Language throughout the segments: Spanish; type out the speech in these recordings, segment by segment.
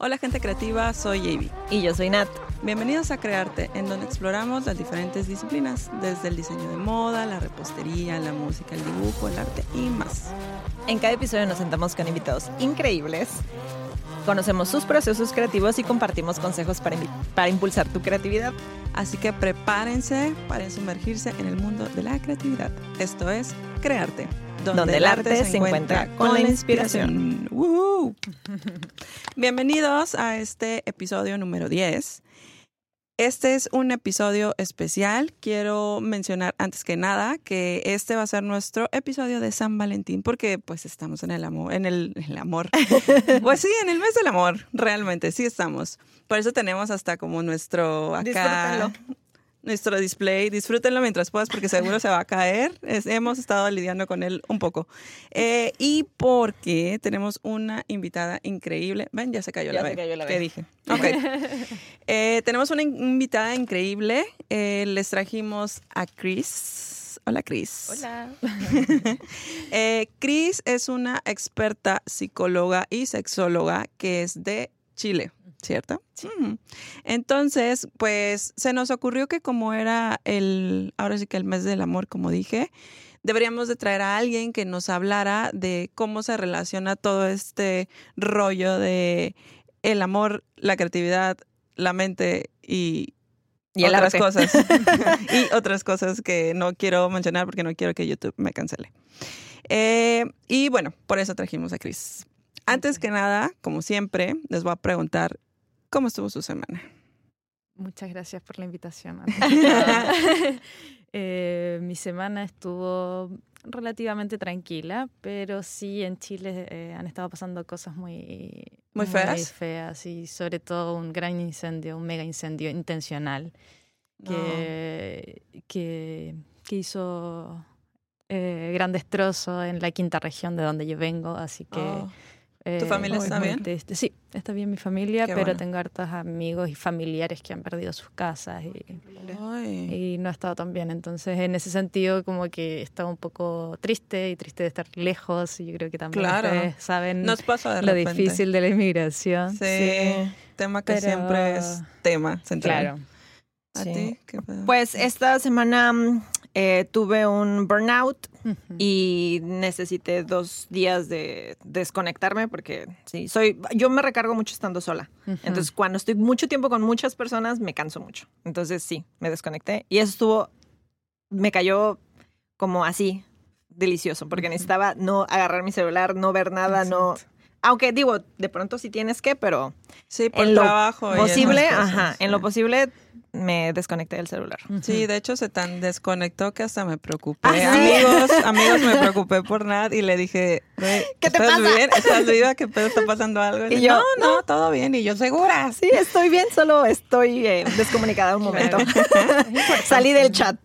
Hola gente creativa, soy Avi. Y yo soy Nat. Bienvenidos a Crearte, en donde exploramos las diferentes disciplinas, desde el diseño de moda, la repostería, la música, el dibujo, el arte y más. En cada episodio nos sentamos con invitados increíbles, conocemos sus procesos creativos y compartimos consejos para, para impulsar tu creatividad. Así que prepárense para sumergirse en el mundo de la creatividad. Esto es Crearte donde, el arte, se, encuentra con la inspiración. Bienvenidos a este episodio número 10. Este es un episodio especial. Quiero mencionar antes que nada que este va a ser nuestro episodio de San Valentín porque pues estamos en el amor, en el, amor. pues sí, en el mes del amor, realmente sí estamos. Por eso tenemos hasta como nuestro acá nuestro display. Disfrútenlo mientras puedas porque seguro se va a caer. hemos estado lidiando con él un poco. Eh, y porque tenemos una invitada increíble. Ven, ya se cayó la vez. ¿Qué dije? Ok. Eh, tenemos una invitada increíble. Eh, les trajimos a Chris. Hola, Chris. Hola. Chris es una experta psicóloga y sexóloga que es de Chile. ¿Cierto? Sí. Entonces, pues se nos ocurrió que como era el, ahora sí que el mes del amor, como dije, deberíamos de traer a alguien que nos hablara de cómo se relaciona todo este rollo de el amor, la creatividad, la mente y, otras cosas. y otras cosas que no quiero mencionar porque no quiero que YouTube me cancele. Eh, y bueno, por eso trajimos a Chris. Antes que nada, como siempre, les voy a preguntar ¿Cómo estuvo su semana? Muchas gracias por la invitación. eh, mi semana estuvo relativamente tranquila, pero sí en Chile eh, han estado pasando cosas muy, muy feas. Muy feas y sobre todo un gran incendio, un mega incendio intencional que, que, hizo eh, gran destrozo en la quinta región de donde yo vengo, así que... Oh. ¿Tu familia eh, está bien? Sí, está bien mi familia, pero tengo hartos amigos y familiares que han perdido sus casas y, no ha estado tan bien. Entonces, en ese sentido, como que estaba un poco triste y triste de estar lejos. Y yo creo que también ustedes saben lo difícil de la inmigración. Sí, tema que siempre es tema central. Claro. ¿A ti? pues esta semana mm, eh, tuve un burnout y necesité dos días de desconectarme porque sí, soy, yo me recargo mucho estando sola. Entonces, cuando estoy mucho tiempo con muchas personas, me canso mucho. Entonces, sí, me desconecté y eso estuvo, me cayó como así, delicioso, porque necesitaba no agarrar mi celular, no ver nada, no... Aunque digo, de pronto sí tienes que, pero sí, por en trabajo lo posible, ajá, en lo posible me desconecté del celular. Sí, de hecho se tan desconectó que hasta me preocupé. ¿Ah, amigos, amigos, me preocupé por nada y le dije, ¿qué te ¿estás pasa? bien? ¿Estás viva? ¿Qué pedo está pasando algo? Y, yo, no, no, todo bien. Y yo, segura. Sí, estoy bien, solo estoy eh, descomunicada un momento. salí del chat.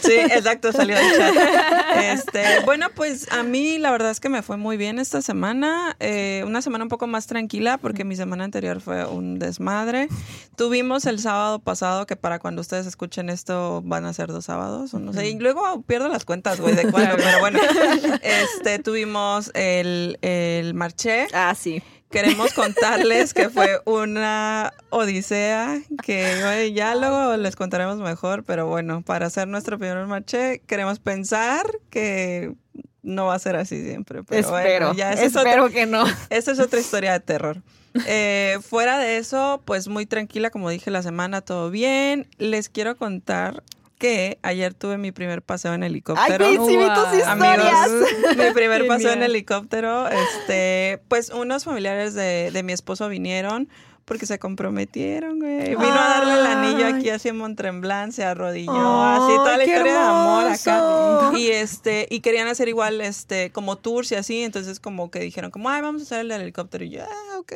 Sí, exacto, salí del chat. Este, bueno, pues a mí la verdad es que me fue muy bien esta semana. Eh, una semana un poco más tranquila porque mi semana anterior fue un desmadre. Tuvimos el sábado pasado que para cuando ustedes escuchen esto van a ser dos sábados, o no sé. Y luego pierdo las cuentas, güey, de cuándo, pero bueno. Este, tuvimos el, el marché. Ah, sí. Queremos contarles que fue una odisea que ya luego les contaremos mejor, pero bueno, para hacer nuestro primer marché queremos pensar que no va a ser así siempre. Pero espero, ya espero que no. Esa es otra historia de terror. Eh, fuera de eso, pues muy tranquila, como dije la semana, todo bien. Les quiero contar que ayer tuve mi primer paseo en helicóptero. ¡Ay, sí, tus historias! mi primer paseo en helicóptero. Este, pues unos familiares de, de mi esposo vinieron porque se comprometieron, güey. Vino a darle el anillo aquí así en Montremblant, se arrodilló, así toda la historia de amor acá. Y este, y querían hacer igual este, como tours y así, entonces como que dijeron como, ay, vamos a hacer el helicóptero. Y yo, ah, ok.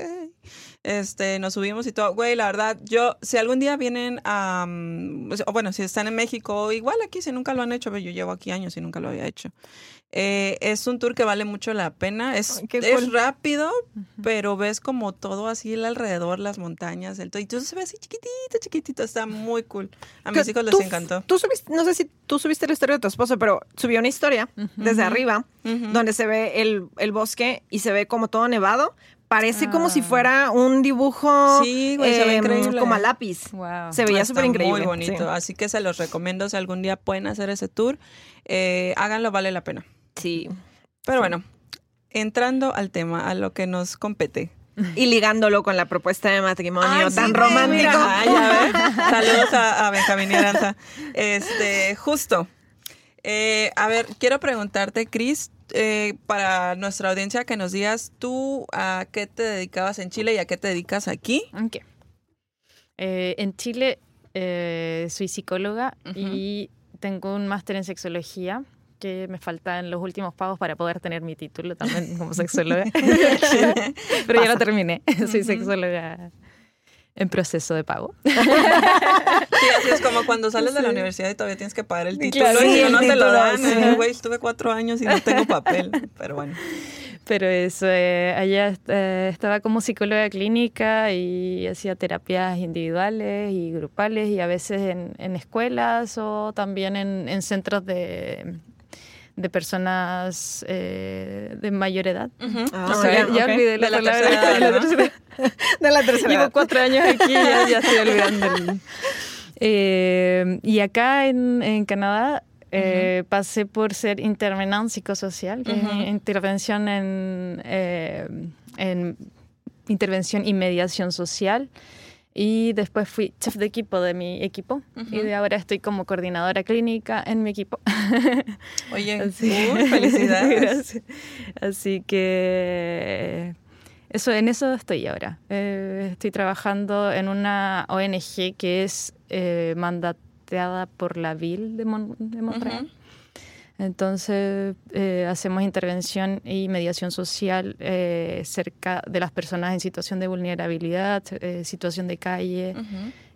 Este, nos subimos y todo. Güey, la verdad, yo, si algún día vienen a, o bueno, si están en México, igual aquí, si nunca lo han hecho, yo llevo aquí años y nunca lo había hecho. Eh, es un tour que vale mucho la pena. Es, es rápido, pero ves como todo así el alrededor, las montañas, el todo. Y tú se ve así chiquitito, chiquitito. Está muy cool. A mis hijos les encantó. Tú subiste, no sé si tú subiste la historia de tu esposo, pero subió una historia desde arriba donde se ve el, el bosque y se ve como todo nevado, parece como si ah. fuera un dibujo sí, güey, se ve em, increíble. como a lápiz. Se veía súper increíble. Muy bonito. Así que se los recomiendo si algún día pueden hacer ese tour. Eh, háganlo, vale la pena. Sí. Pero bueno, entrando al tema, a lo que nos compete. Y ligándolo con la propuesta de matrimonio tan romántico. Saludos a, Benjamín y Aranza. Este, justo. Eh, a ver, quiero preguntarte, Cris, eh, para nuestra audiencia, que nos digas tú a qué te dedicabas en Chile y a qué te dedicas aquí. Okay. Eh, en Chile soy psicóloga y tengo un máster en sexología que me faltan los últimos pagos para poder tener mi título también como sexóloga. Pero ya lo terminé. Soy sexóloga en proceso de pago. Sí, así es como cuando sales de la universidad y todavía tienes que pagar el título y no te lo dan. Güey, estuve cuatro años y no tengo papel, pero bueno. Pero eso, eh, allá eh, estaba como psicóloga clínica y hacía terapias individuales y grupales y a veces en, en escuelas o también en, en centros de de personas eh, de mayor edad. Ah, ya, olvidé la, palabra. de, la tercera, de la tercera Llevo cuatro años aquí y ya, estoy olvidando. Eh, y acá en, en Canadá eh, pasé por ser intervenante psicosocial, que es intervención en, en intervención y mediación social. Y después fui chef de equipo de mi equipo y de ahora estoy como coordinadora clínica en mi equipo. Oye, Así, felicidades. Así que eso, en eso estoy ahora. Eh, estoy trabajando en una ONG que es eh, mandateada por la VIL de, Montreal. Entonces, eh, hacemos intervención y mediación social eh, cerca de las personas en situación de vulnerabilidad, eh, situación de calle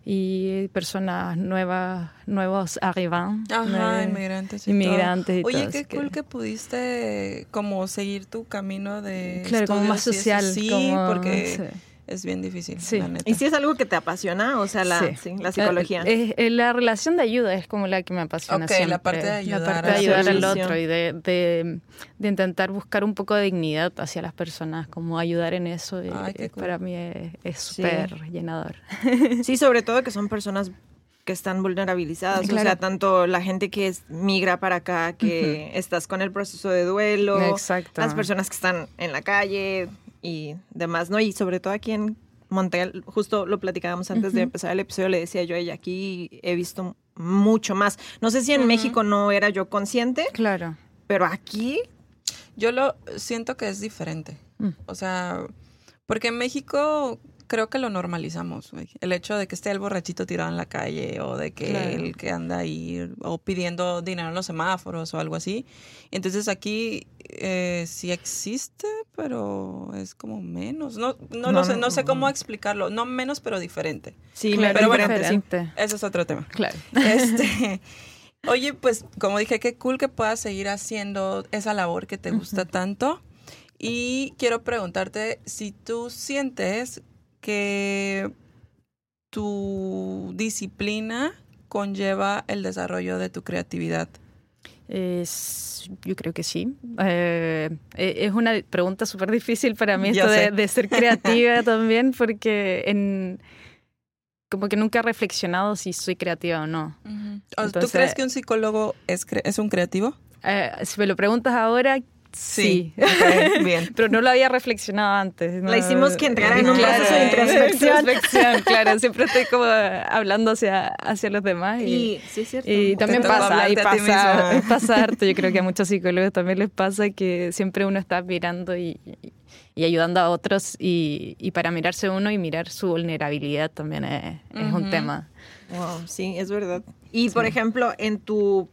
y personas nuevas, nuevos arriban. Ajá, inmigrantes. Y inmigrantes Oye, qué cool que pudiste como seguir tu camino de claro, como más social. Sí, porque es bien difícil. Sí. ¿Y si es algo que te apasiona? O sea, la, la psicología. Eh, eh, la relación de ayuda es como la que me apasiona. Ok, la parte de ayudar, la parte de ayudar al otro y de, de, de, intentar buscar un poco de dignidad hacia las personas, como ayudar en eso. Eh, para mí es súper llenador. Sí, sobre todo que son personas que están vulnerabilizadas, o sea, tanto la gente que es, migra para acá, que estás con el proceso de duelo, Exacto. las personas que están en la calle, y demás, ¿no? Y sobre todo aquí en Montreal, justo lo platicábamos antes de empezar el episodio, le decía yo a ella, aquí he visto mucho más. No sé si en México no era yo consciente. Claro. Pero aquí... Yo lo siento que es diferente. Mm. O sea, porque en México creo que lo normalizamos, El hecho de que esté el borrachito tirado en la calle o de que el que anda ahí o pidiendo dinero en los semáforos o algo así. Entonces aquí eh, sí existe, pero es como menos. No, no, lo sé, no sé cómo explicarlo. No menos, pero diferente. Sí, pero bueno, ese es otro tema. Claro. Este, oye, pues como dije, qué cool que puedas seguir haciendo esa labor que te gusta tanto. Y quiero preguntarte si tú sientes que tu disciplina conlleva el desarrollo de tu creatividad? Es, yo creo que sí. Eh, eh, es una pregunta súper difícil para mí esto de, ser creativa también, porque en, como que nunca he reflexionado si soy creativa o no. ¿Tú crees que un psicólogo es, es un creativo? Eh, si me lo preguntas ahora, Sí, bien. Pero no lo había reflexionado antes. La hicimos que entrara en un proceso de introspección. claro, siempre estoy como hablando hacia, hacia los demás. Y, sí, cierto. y también pasa, y pasa, pasa harto. Yo creo que a muchos psicólogos también les pasa que siempre uno está mirando y, y ayudando a otros y, y, para mirarse uno y mirar su vulnerabilidad también es, es un tema. Wow, sí, es verdad. Y por ejemplo, en tu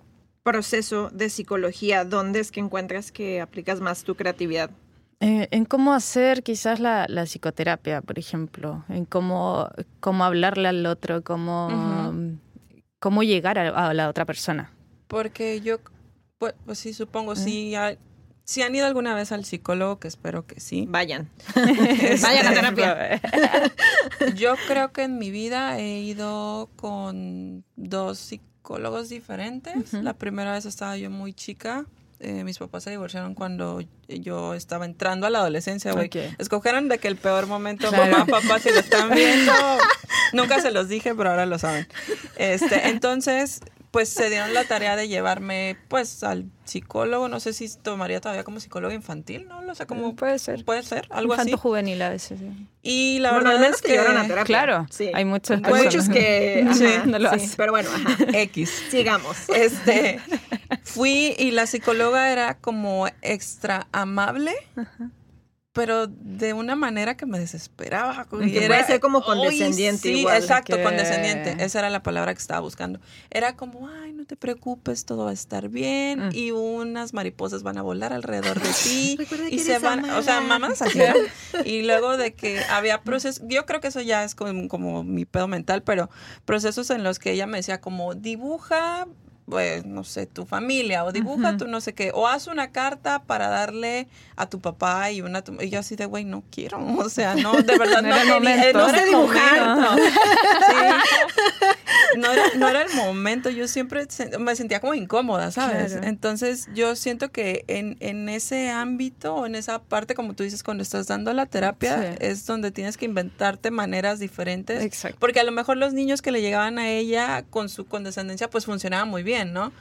proceso de psicología, ¿dónde es que encuentras que aplicas más tu creatividad? Eh, en cómo hacer quizás la, psicoterapia, por ejemplo, en cómo, cómo hablarle al otro, cómo, cómo llegar a, la otra persona. Porque yo, pues, pues sí, supongo, si, si han ido alguna vez al psicólogo, que espero que sí. Vayan. Vayan a terapia. yo creo que en mi vida he ido con dos psicólogos psicólogos diferentes. La primera vez estaba yo muy chica eh, mis papás se divorciaron cuando yo estaba entrando a la adolescencia, güey. Escogieron de que el peor momento, mamá, papá, si lo están viendo, nunca se los dije, pero ahora lo saben. Este, entonces, pues se dieron la tarea de llevarme pues al psicólogo, no sé si tomaría todavía como psicólogo infantil, ¿no? O sea, como mm, puede ser. Puede ser, algo Infanto así. juvenil a veces. Y la verdad es que, a terapia. Claro, sí. hay muchos muchos que sí, no lo hacen. Pero bueno, ajá. X. Sigamos. Este, fui y la psicóloga era como extra amable. Ajá pero de una manera que me desesperaba. Y era, ser como condescendiente. sí, exacto, condescendiente. Esa era la palabra que estaba buscando. Era como, ay, no te preocupes, todo va a estar bien mm. y unas mariposas van a volar alrededor de ti y se van, o sea, mamás así. y luego de que había procesos, yo creo que eso ya es como, como mi pedo mental, pero procesos en los que ella me decía como, dibuja pues, no sé, tu familia, o dibuja tu no sé qué, o haz una carta para darle a tu papá y una... y yo así de, güey, no quiero, o sea, no, de verdad no, no, no sé dibujar. No. no, era, no era el momento, yo siempre me sentía como incómoda, ¿sabes? Entonces yo siento que en, en ese ámbito, o en esa parte, como tú dices, cuando estás dando la terapia, es donde tienes que inventarte maneras diferentes. Exacto. Porque a lo mejor los niños que le llegaban a ella con su condescendencia, pues funcionaban muy bien, ¿no?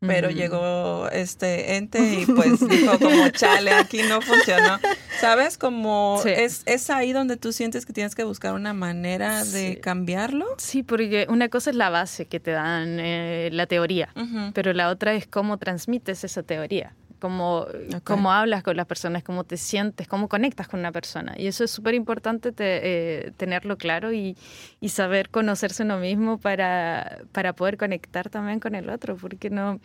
pero llegó este ente y pues dijo como chale, aquí no funcionó. ¿Sabes? Como es, es ahí donde tú sientes que tienes que buscar una manera de cambiarlo. Sí, porque una cosa es la base que te dan eh, la teoría, pero la otra es cómo transmites esa teoría cómo, cómo hablas con las personas, cómo te sientes, cómo conectas con una persona. Y eso es súper importante eh, tenerlo claro y, y, saber conocerse uno mismo para, para poder conectar también con el otro, porque no,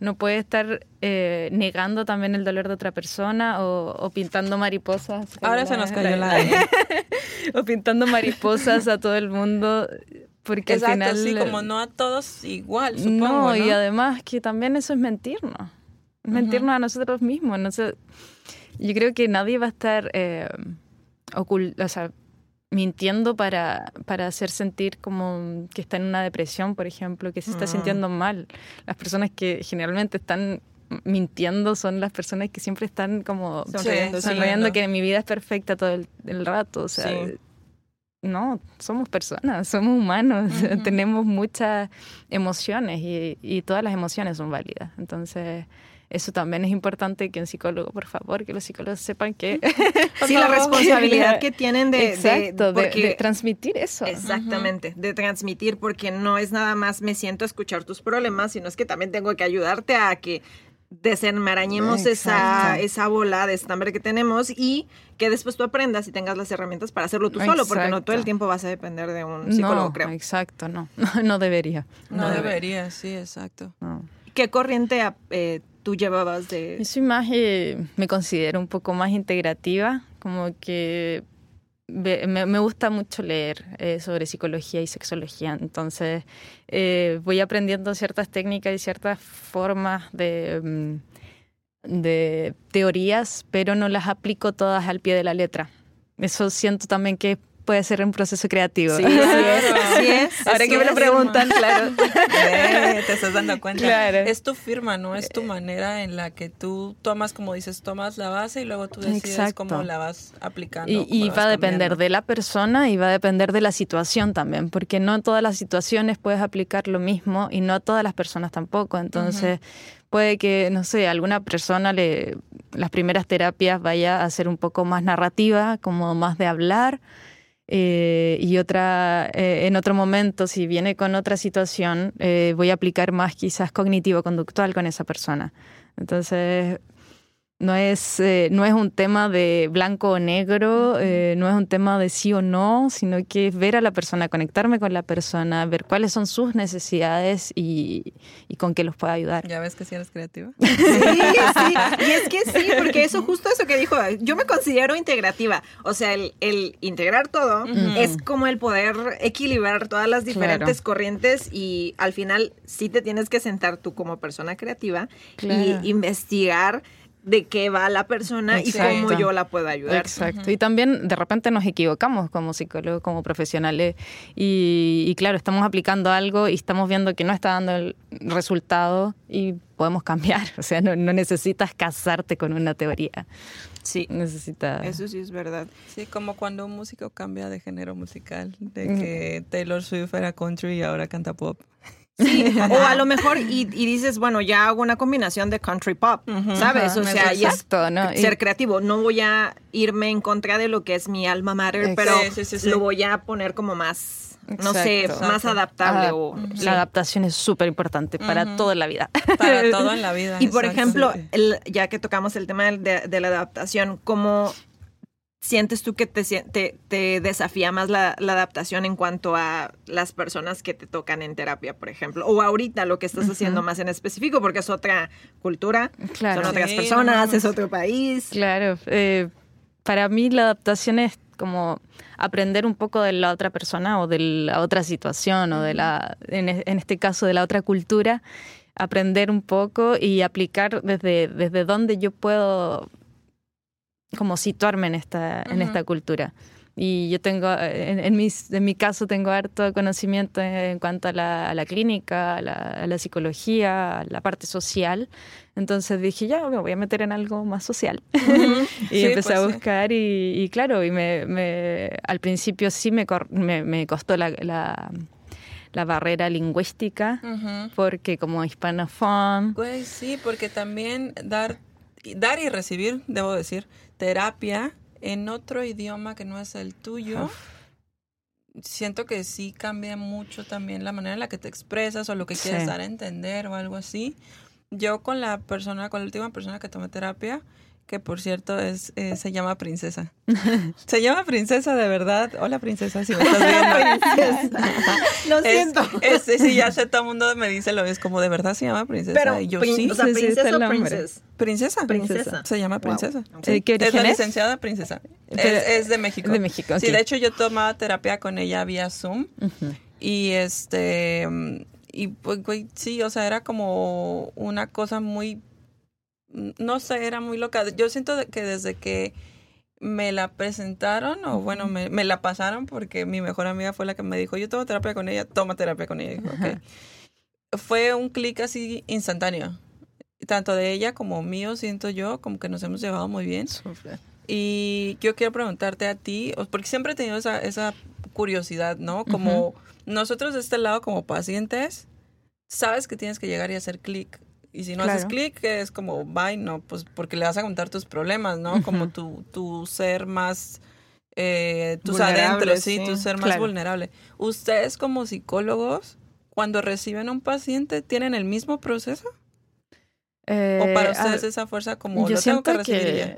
no puede estar eh, negando también el dolor de otra persona o, pintando mariposas. Ahora se nos cayó la... o pintando mariposas a todo el mundo porque al final sí, como no a todos igual, supongo, ¿no? ¿no? y además que también eso es mentirnos mentirnos a nosotros mismos. No sé, yo creo que nadie va a estar eh, o sea, mintiendo para, para hacer sentir como que está en una depresión, por ejemplo, que se está sintiendo mal. Las personas que generalmente están mintiendo son las personas que siempre están como sonriendo, que mi vida es perfecta todo el, rato. O sea, no, somos personas, somos humanos, tenemos muchas emociones y, y todas las emociones son válidas. Entonces, eso también es importante que un psicólogo, por favor, que los psicólogos sepan que... sí, la responsabilidad que tienen de... de, transmitir eso. Exactamente, de transmitir, porque no es nada más me siento a escuchar tus problemas, sino es que también tengo que ayudarte a que desenmarañemos esa, esa bola de estambre que tenemos y que después tú aprendas y tengas las herramientas para hacerlo tú solo, porque no todo el tiempo vas a depender de un psicólogo, creo. Exacto, no, no debería. No, debería, sí, exacto. ¿Qué corriente eh, tú llevabas de...? Más, eh, me considero un poco más integrativa, como que me, gusta mucho leer eh, sobre psicología y sexología, entonces eh, voy aprendiendo ciertas técnicas y ciertas formas de, mm, de teorías, pero no las aplico todas al pie de la letra. Eso siento también que es puede ser un proceso creativo. Sí, sí es. Ahora que me lo preguntan, claro. Eh, te estás dando cuenta. Claro. Es tu firma, ¿no? Es tu manera en la que tú tomas, como dices, tomas la base y luego tú decides cómo la vas aplicando. Y, va a depender de la persona y va a depender de la situación también, porque no en todas las situaciones puedes aplicar lo mismo y no a todas las personas tampoco. Entonces, puede que, no sé, alguna persona le las primeras terapias vaya a ser un poco más narrativa, como más de hablar eh, y otra, eh, en otro momento, si viene con otra situación, eh, voy a aplicar más quizás cognitivo-conductual con esa persona. Entonces, no es, eh, no es un tema de blanco o negro, eh, no es un tema de sí o no, sino que es ver a la persona, conectarme con la persona, ver cuáles son sus necesidades y, y con qué los puedo ayudar. ¿Ya ves que sí eres creativa? Sí, sí. Y es que sí, porque eso, justo eso que dijo, yo me considero integrativa. O sea, el, el integrar todo es como el poder equilibrar todas las diferentes corrientes y al final sí te tienes que sentar tú como persona creativa y investigar de qué va la persona y cómo yo la puedo ayudar. Exacto. Y también de repente nos equivocamos como psicólogos, como profesionales. Y, claro, estamos aplicando algo y estamos viendo que no está dando el resultado y podemos cambiar. O sea, no, necesitas casarte con una teoría. Sí. Necesita... Eso sí es verdad. Sí, como cuando un músico cambia de género musical, de que Taylor Swift era country y ahora canta pop. Sí, o a lo mejor y, dices, bueno, ya hago una combinación de country pop, ¿sabes? O sea, ya ¿no? ser creativo. No voy a irme en contra de lo que es mi alma mater, pero lo voy a poner como más, no sé, más adaptable. o, la adaptación es súper importante para toda la vida. Para todo en la vida. Y por ejemplo, ya que tocamos el tema de, de la adaptación, ¿cómo ¿Sientes tú que te, te, desafía más la, adaptación en cuanto a las personas que te tocan en terapia, por ejemplo? O ahorita lo que estás haciendo más en específico, porque es otra cultura, son otras personas, es otro país. Claro, eh, para mí la adaptación es como aprender un poco de la otra persona o de la otra situación o de la, en, en este caso, de la otra cultura aprender un poco y aplicar desde, desde dónde yo puedo como situarme en esta, en esta cultura. Y yo tengo, en, en, mis, en mi caso, tengo harto conocimiento en cuanto a la, a la clínica, a la, a la, psicología, a la parte social. Entonces dije, ya, me voy a meter en algo más social. y empecé a pues buscar y, y, claro, y me, me, al principio sí me, me, me costó la, la, la, barrera lingüística, porque como hispanofón... Pues sí, porque también dar, dar y recibir, debo decir, terapia en otro idioma que no es el tuyo, siento que sí cambia mucho también la manera en la que te expresas o lo que quieres dar a entender o algo así. Yo con la persona, con la última persona que tomé terapia, que por cierto es eh, se llama Princesa. se llama Princesa de verdad. Hola Princesa, si me estás viendo. lo siento. Es, sí, ya sé, todo el mundo me dice lo es como de verdad se llama Princesa. Pero, y yo sí. O sea, princesa o princesa. Princesa. Princesa. Se llama Princesa. es la licenciada Princesa. Es, de México. De México. Sí, de hecho yo tomaba terapia con ella vía Zoom. Y este y pues sí, o sea, era como una cosa muy no sé, era muy loca. Yo siento que desde que me la presentaron, o bueno, me, me, la pasaron porque mi mejor amiga fue la que me dijo, yo tomo terapia con ella, toma terapia con ella. Fue un clic así instantáneo. Tanto de ella como mío, siento yo, como que nos hemos llevado muy bien. Y yo quiero preguntarte a ti, porque siempre he tenido esa, esa curiosidad, ¿no? Como nosotros de este lado, como pacientes, sabes que tienes que llegar y hacer clic y si no haces clic, es como, bye, no, pues porque le vas a contar tus problemas, ¿no? Como tu, tu ser más, eh, tus adentros, sí, tu ser más vulnerable. Ustedes como psicólogos, cuando reciben a un paciente, ¿tienen el mismo proceso? ¿O para eh, ustedes esa fuerza como yo lo tengo que recibir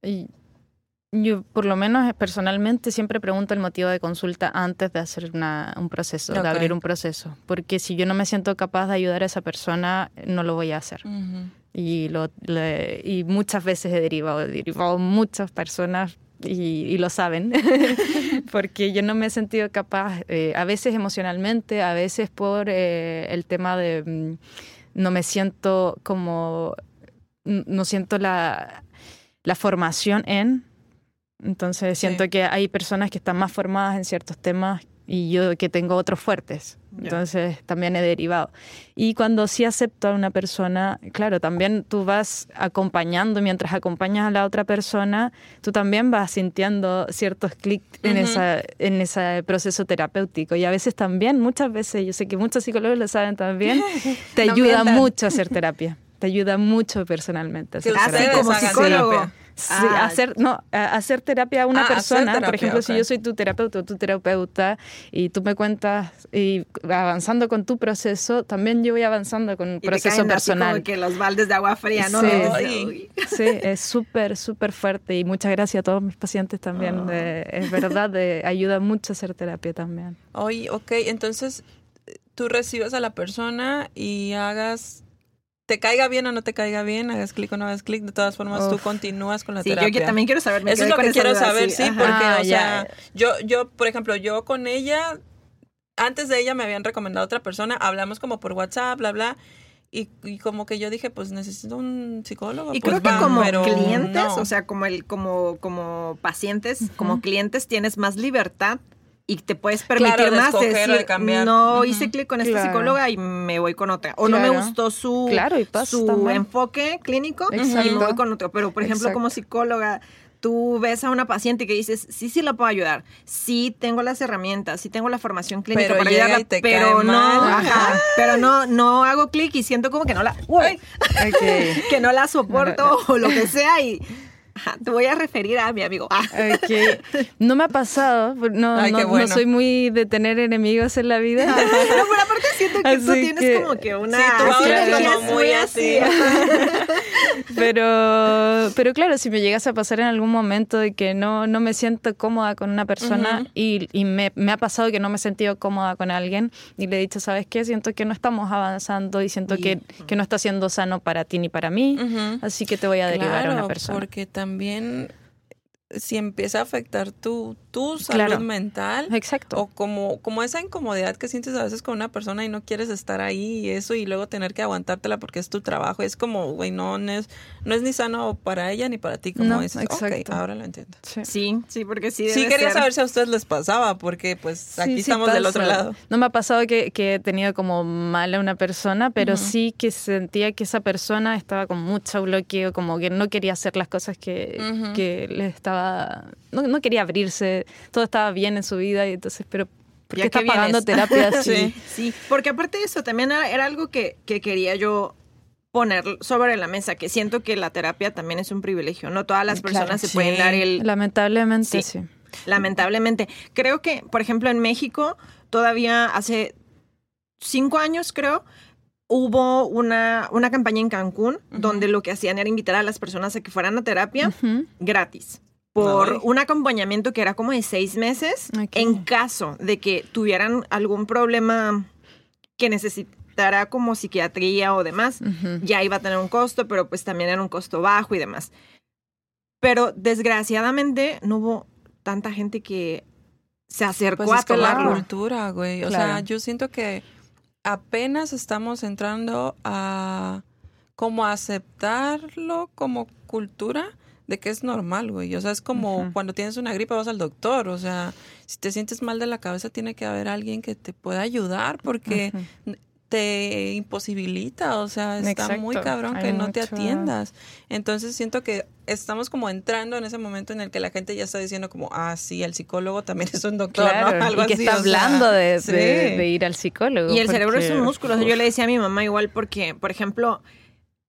que, yo, por lo menos personalmente, siempre pregunto el motivo de consulta antes de hacer un proceso, de abrir un proceso. Porque si yo no me siento capaz de ayudar a esa persona, no lo voy a hacer. y, lo, y muchas veces he derivado, he derivado muchas personas y, lo saben, porque yo no me he sentido capaz, eh, a veces emocionalmente, a veces por eh, el tema de mm, no me siento como, no siento la, la formación en entonces siento que hay personas que están más formadas en ciertos temas y yo que tengo otros fuertes. Entonces también he derivado. Y cuando sí acepto a una persona, claro, también tú vas acompañando, mientras acompañas a la otra persona, tú también vas sintiendo ciertos clics en, esa, en ese proceso terapéutico. Y a veces también, muchas veces, yo sé que muchos psicólogos lo saben también, te ayuda mucho a hacer terapia. Te ayuda mucho personalmente a hacer terapia. como psicólogo. Sí, ah, hacer, no, hacer terapia a una ah, persona, por ejemplo, si yo soy tu terapeuta o tu terapeuta y tú me cuentas y avanzando con tu proceso, también yo voy avanzando con un proceso personal. Así como que los baldes de agua fría, ¿no? Sí, sí es súper, súper fuerte y muchas gracias a todos mis pacientes también. Ah. es verdad, de, ayuda mucho hacer terapia también. Oye, ok, entonces tú recibes a la persona y hagas te caiga bien o no te caiga bien, hagas clic o no hagas clic, de todas formas tú continúas con la sí, terapia. Yo, también quiero saber. Eso es lo que quiero saber, sí, porque, o sea, yo, yo, por ejemplo, yo con ella, antes de ella me habían recomendado otra persona, hablamos como por WhatsApp, bla, bla, Y, como que yo dije, pues necesito un psicólogo. Y pues creo que como clientes, o sea, como el, como, como pacientes, como clientes tienes más libertad y te puedes permitir más de decir, no hice clic con esta psicóloga y me voy con otra. O no me gustó su, su enfoque clínico y me voy con otro. Pero, por ejemplo, como psicóloga, tú ves a una paciente que dices, sí, sí la puedo ayudar, sí tengo las herramientas, sí tengo la formación clínica pero para ayudarla, pero no, pero no, no hago clic y siento como que no la, que no la soporto o lo que sea y te voy a referir a mi amigo. Ah. No me ha pasado, no, no, soy muy de tener enemigos en la vida. no, pero aparte siento que tú tienes como que una... Sí, muy así. pero, pero claro, si me llegas a pasar en algún momento de que no, no me siento cómoda con una persona y, y me, me, ha pasado que no me he sentido cómoda con alguien y le he dicho, ¿sabes qué? Siento que no estamos avanzando y siento que, que, no está siendo sano para ti ni para mí, así que te voy a derivar a una persona. porque también también si empieza a afectar tu, tu salud mental. Exacto. O como, como esa incomodidad que sientes a veces con una persona y no quieres estar ahí y eso y luego tener que aguantártela porque es tu trabajo. Es como, güey, no, no, es, no es ni sano para ella ni para ti, como dices. Exacto. ahora lo entiendo. Sí, sí, porque sí. sí, quería saber si a ustedes les pasaba porque pues aquí estamos del otro lado. No me ha pasado que, que he tenido como mal a una persona, pero sí que sentía que esa persona estaba con mucho bloqueo, como que no quería hacer las cosas que, que le estaba no, quería abrirse, todo estaba bien en su vida y entonces, pero ¿por qué está pagando terapia así? sí, porque aparte de eso también era, algo que, quería yo poner sobre la mesa, que siento que la terapia también es un privilegio, no todas las personas se pueden dar el... Lamentablemente, sí. Lamentablemente. Creo que, por ejemplo, en México, todavía hace cinco años, creo, hubo una, una campaña en Cancún donde lo que hacían era invitar a las personas a que fueran a terapia gratis por un acompañamiento que era como de seis meses en caso de que tuvieran algún problema que necesitara como psiquiatría o demás, ya iba a tener un costo, pero pues también era un costo bajo y demás. Pero desgraciadamente no hubo tanta gente que se acercó pues a es la cultura, güey. O sea, yo siento que apenas estamos entrando a como aceptarlo como cultura de que es normal, güey. O sea, es como cuando tienes una gripe vas al doctor. O sea, si te sientes mal de la cabeza, tiene que haber alguien que te pueda ayudar porque te imposibilita. O sea, está muy cabrón que no te atiendas. Entonces siento que estamos como entrando en ese momento en el que la gente ya está diciendo como, ah, sí, el psicólogo también es un doctor, ¿no? Algo y que está hablando de, ir al psicólogo. Y el cerebro es un músculo. Yo le decía a mi mamá igual porque, por ejemplo,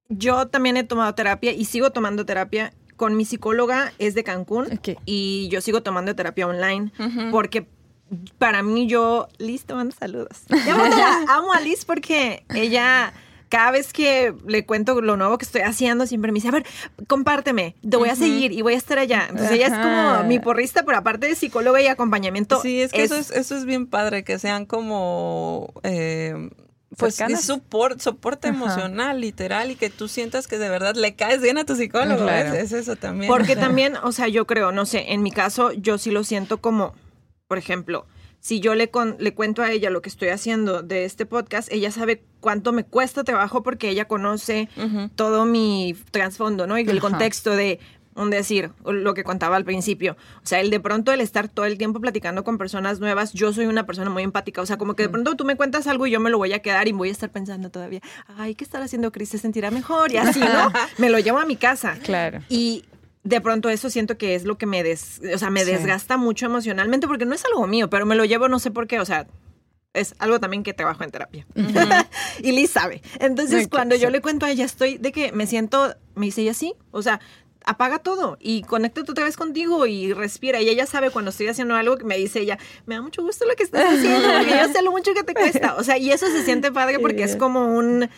yo también he tomado terapia y sigo tomando terapia con mi psicóloga es de Cancún y yo sigo tomando terapia online porque para mí yo, Liz, te mando saludos. Yo amo a Liz porque ella cada vez que le cuento lo nuevo que estoy haciendo, siempre me dice, a ver, compárteme, te voy a seguir y voy a estar allá. Entonces ella es como mi porrista, pero aparte de psicóloga y acompañamiento. Sí, es que Eso, es, eso es bien padre, que sean como... Eh, pues es soporte emocional, literal, y que tú sientas que de verdad le caes bien a tu psicólogo. Es, eso también. Porque también, o sea, yo creo, no sé, en mi caso, yo sí lo siento como, por ejemplo, si yo le, le cuento a ella lo que estoy haciendo de este podcast, ella sabe cuánto me cuesta trabajo porque ella conoce todo mi trasfondo, ¿no? Y el contexto de un decir, lo que contaba al principio. O sea, el de pronto el estar todo el tiempo platicando con personas nuevas, yo soy una persona muy empática. O sea, como que de mm. pronto tú me cuentas algo y yo me lo voy a quedar y voy a estar pensando todavía, ay, ¿qué estará haciendo Cris? Se sentirá mejor y así, ¿no? me lo llevo a mi casa. Claro. Y de pronto eso siento que es lo que me des, o sea, me desgasta mucho emocionalmente porque no es algo mío, pero me lo llevo no sé por qué, o sea, es algo también que trabajo en terapia. y Liz sabe. Entonces, cuando yo le cuento a ella, estoy de que me siento, me dice ella sí, o sea, apaga todo y conéctate otra vez contigo y respira. Y ella sabe cuando estoy haciendo algo que me dice ella, me da mucho gusto lo que estás haciendo, porque yo sé lo mucho que te cuesta. O sea, y eso se siente padre porque es como un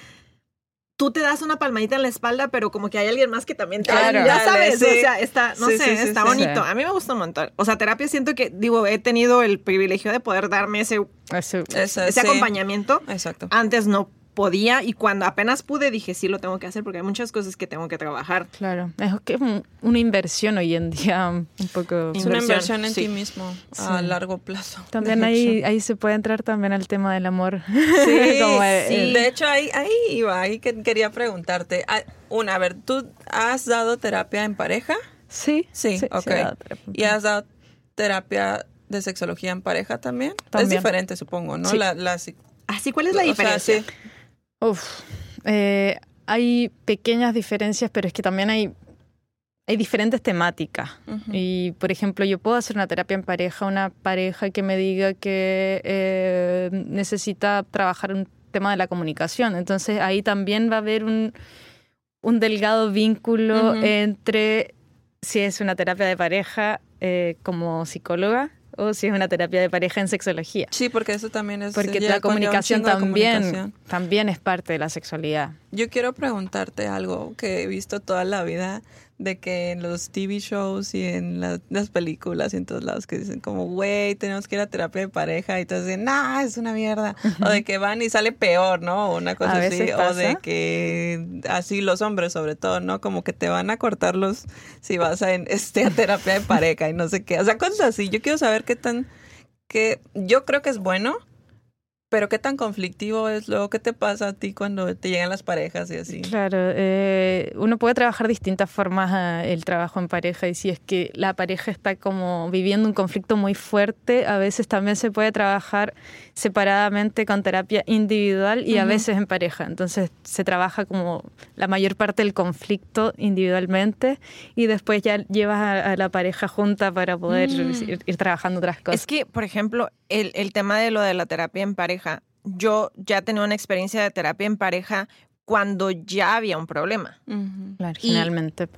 tú te das una palmadita en la espalda, pero como que hay alguien más que también te claro, ya sabes, o sea, está, no sé, está bonito. A mí me gusta un montón. O sea, terapia siento que, digo, he tenido el privilegio de poder darme ese, ese, acompañamiento. Exacto. Antes no podía y cuando apenas pude dije, sí, lo tengo que hacer porque hay muchas cosas que tengo que trabajar. Claro, es que es una inversión hoy en día un poco... Es una inversión en ti mismo a largo plazo. También ahí, ahí se puede entrar también al tema del amor. Sí, de hecho ahí, ahí iba, ahí quería preguntarte. Ah, una, a ver, ¿tú has dado terapia en pareja? Sí. Sí, ok. ¿Y has dado terapia de sexología en pareja también? Es diferente, supongo, ¿no? La, la, ¿Así ah, cuál es la diferencia? Uf, eh, hay pequeñas diferencias, pero es que también hay, hay diferentes temáticas. Y, por ejemplo, yo puedo hacer una terapia en pareja, una pareja que me diga que eh, necesita trabajar un tema de la comunicación. Entonces, ahí también va a haber un, un delgado vínculo entre si es una terapia de pareja eh, como psicóloga o si es una terapia de pareja en sexología. Sí, porque eso también es... Porque la comunicación también, también es parte de la sexualidad. Yo quiero preguntarte algo que he visto toda la vida de que en los TV shows y en las películas y en todos lados que dicen como, güey, tenemos que ir a terapia de pareja y todos dicen, no, es una mierda. O de que van y sale peor, ¿no? O una cosa así. O de que así los hombres sobre todo, ¿no? Como que te van a cortar los si vas a, en, este, a terapia de pareja y no sé qué. O sea, cosas así. Yo quiero saber qué tan, que yo creo que es bueno pero qué tan conflictivo es luego, ¿qué te pasa a ti cuando te llegan las parejas y así? Claro, eh, uno puede trabajar distintas formas ah, el trabajo en pareja y si es que la pareja está como viviendo un conflicto muy fuerte, a veces también se puede trabajar separadamente con terapia individual y a veces en pareja. Entonces se trabaja como la mayor parte del conflicto individualmente y después ya llevas a, la pareja junta para poder mm. ir, trabajando otras cosas. Es que, por ejemplo, el, el tema de lo de la terapia en pareja, yo ya tenía una experiencia de terapia en pareja cuando ya había un problema. Claro.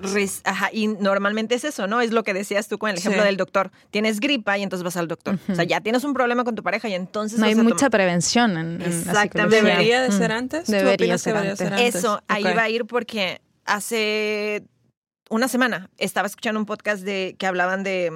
Pues. ajá, y normalmente es eso, ¿no? Es lo que decías tú con el ejemplo del doctor. Tienes gripa y entonces vas al doctor. O sea, ya tienes un problema con tu pareja y entonces... No hay mucha prevención en, Exactamente. ¿Debería de ser antes? Debería, ser, antes? Eso, ahí va a ir porque hace una semana estaba escuchando un podcast de que hablaban de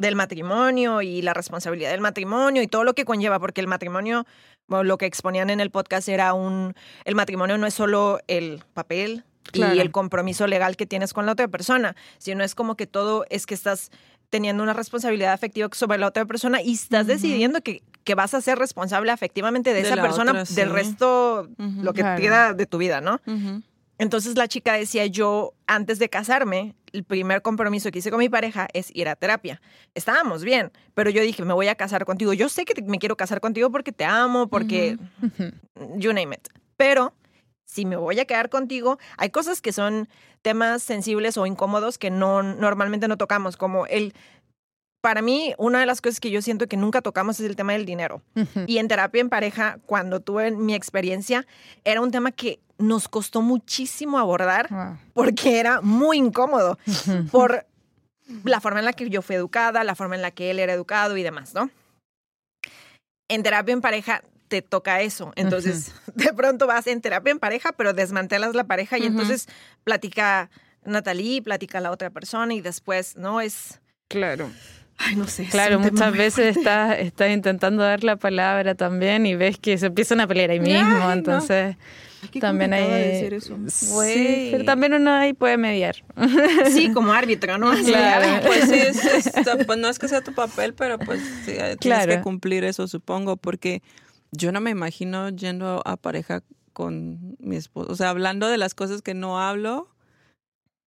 del matrimonio y la responsabilidad del matrimonio y todo lo que conlleva, porque el matrimonio, lo que exponían en el podcast era un, el matrimonio no es solo el papel y el compromiso legal que tienes con la otra persona, sino es como que todo es que estás teniendo una responsabilidad afectiva sobre la otra persona y estás decidiendo que, que, vas a ser responsable afectivamente de, esa persona del resto, lo que queda de tu vida, ¿no? Entonces la chica decía, yo antes de casarme, el primer compromiso que hice con mi pareja es ir a terapia. Estábamos bien, pero yo dije, me voy a casar contigo. Yo sé que me quiero casar contigo porque te amo, porque you name it. Pero si me voy a quedar contigo, hay cosas que son temas sensibles o incómodos que no normalmente no tocamos, como el para mí, una de las cosas que yo siento que nunca tocamos es el tema del dinero. Y en terapia en pareja, cuando tuve mi experiencia, era un tema que nos costó muchísimo abordar porque era muy incómodo por la forma en la que yo fui educada, la forma en la que él era educado y demás, ¿no? En terapia en pareja te toca eso. Entonces, de pronto vas en terapia en pareja, pero desmantelas la pareja y entonces platica Natalie, platica la otra persona y después, ¿no? Es... Claro. Ay, no sé. Claro, muchas veces estás, estás, intentando dar la palabra también y ves que se empiezan a pelear ahí mismo, entonces... también hay decir eso. Sí, pero también uno ahí puede mediar. Sí, como árbitro, ¿no? Claro, pues sí, es, pues no es que sea tu papel, pero pues sí, tienes que cumplir eso, supongo, porque yo no me imagino yendo a pareja con mi esposo, o sea, hablando de las cosas que no hablo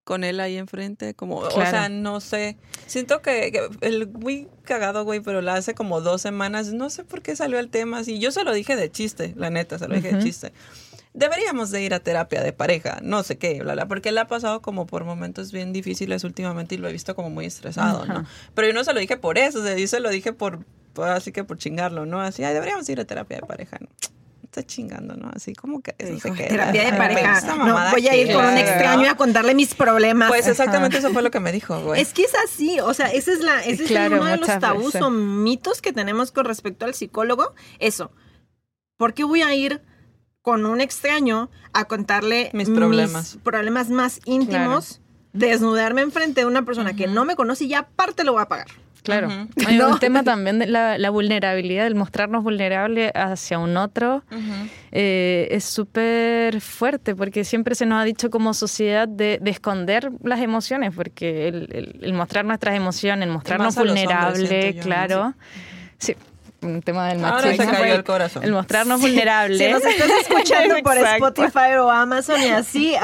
con él ahí enfrente, como, o sea, no sé, siento que, el muy cagado, güey, pero la hace como dos semanas, no sé por qué salió el tema así, yo se lo dije de chiste, la neta, se lo dije de chiste. Deberíamos de ir a terapia de pareja, no sé qué, bla, bla, porque él ha pasado como por momentos bien difíciles últimamente y lo he visto como muy estresado, ¿no? Pero yo no se lo dije por eso, o sea, yo se lo dije por, así que por chingarlo, ¿no? Así, ay, deberíamos ir a terapia de pareja, ¿no? Está chingando, ¿no? Así como que eso se queda. Terapia de pareja. No, voy a ir con un extraño a contarle mis problemas. Pues exactamente eso fue lo que me dijo, güey. Es que es así, o sea, ese es la, ese es uno de los tabús o mitos que tenemos con respecto al psicólogo. Eso. ¿Por qué voy a ir con un extraño a contarle mis problemas, problemas más íntimos? desnudarme enfrente de una persona que no me conoce y aparte lo voy a pagar. Claro. Hay un tema también de la, vulnerabilidad, el mostrarnos vulnerables hacia un otro. Eh, es súper fuerte porque siempre se nos ha dicho como sociedad de, esconder las emociones, porque el, mostrar nuestras emociones, el mostrarnos vulnerables, claro. Sí un tema del machismo. Ahora cayó el corazón. El mostrarnos vulnerables. si nos estás escuchando por Spotify o Amazon y así,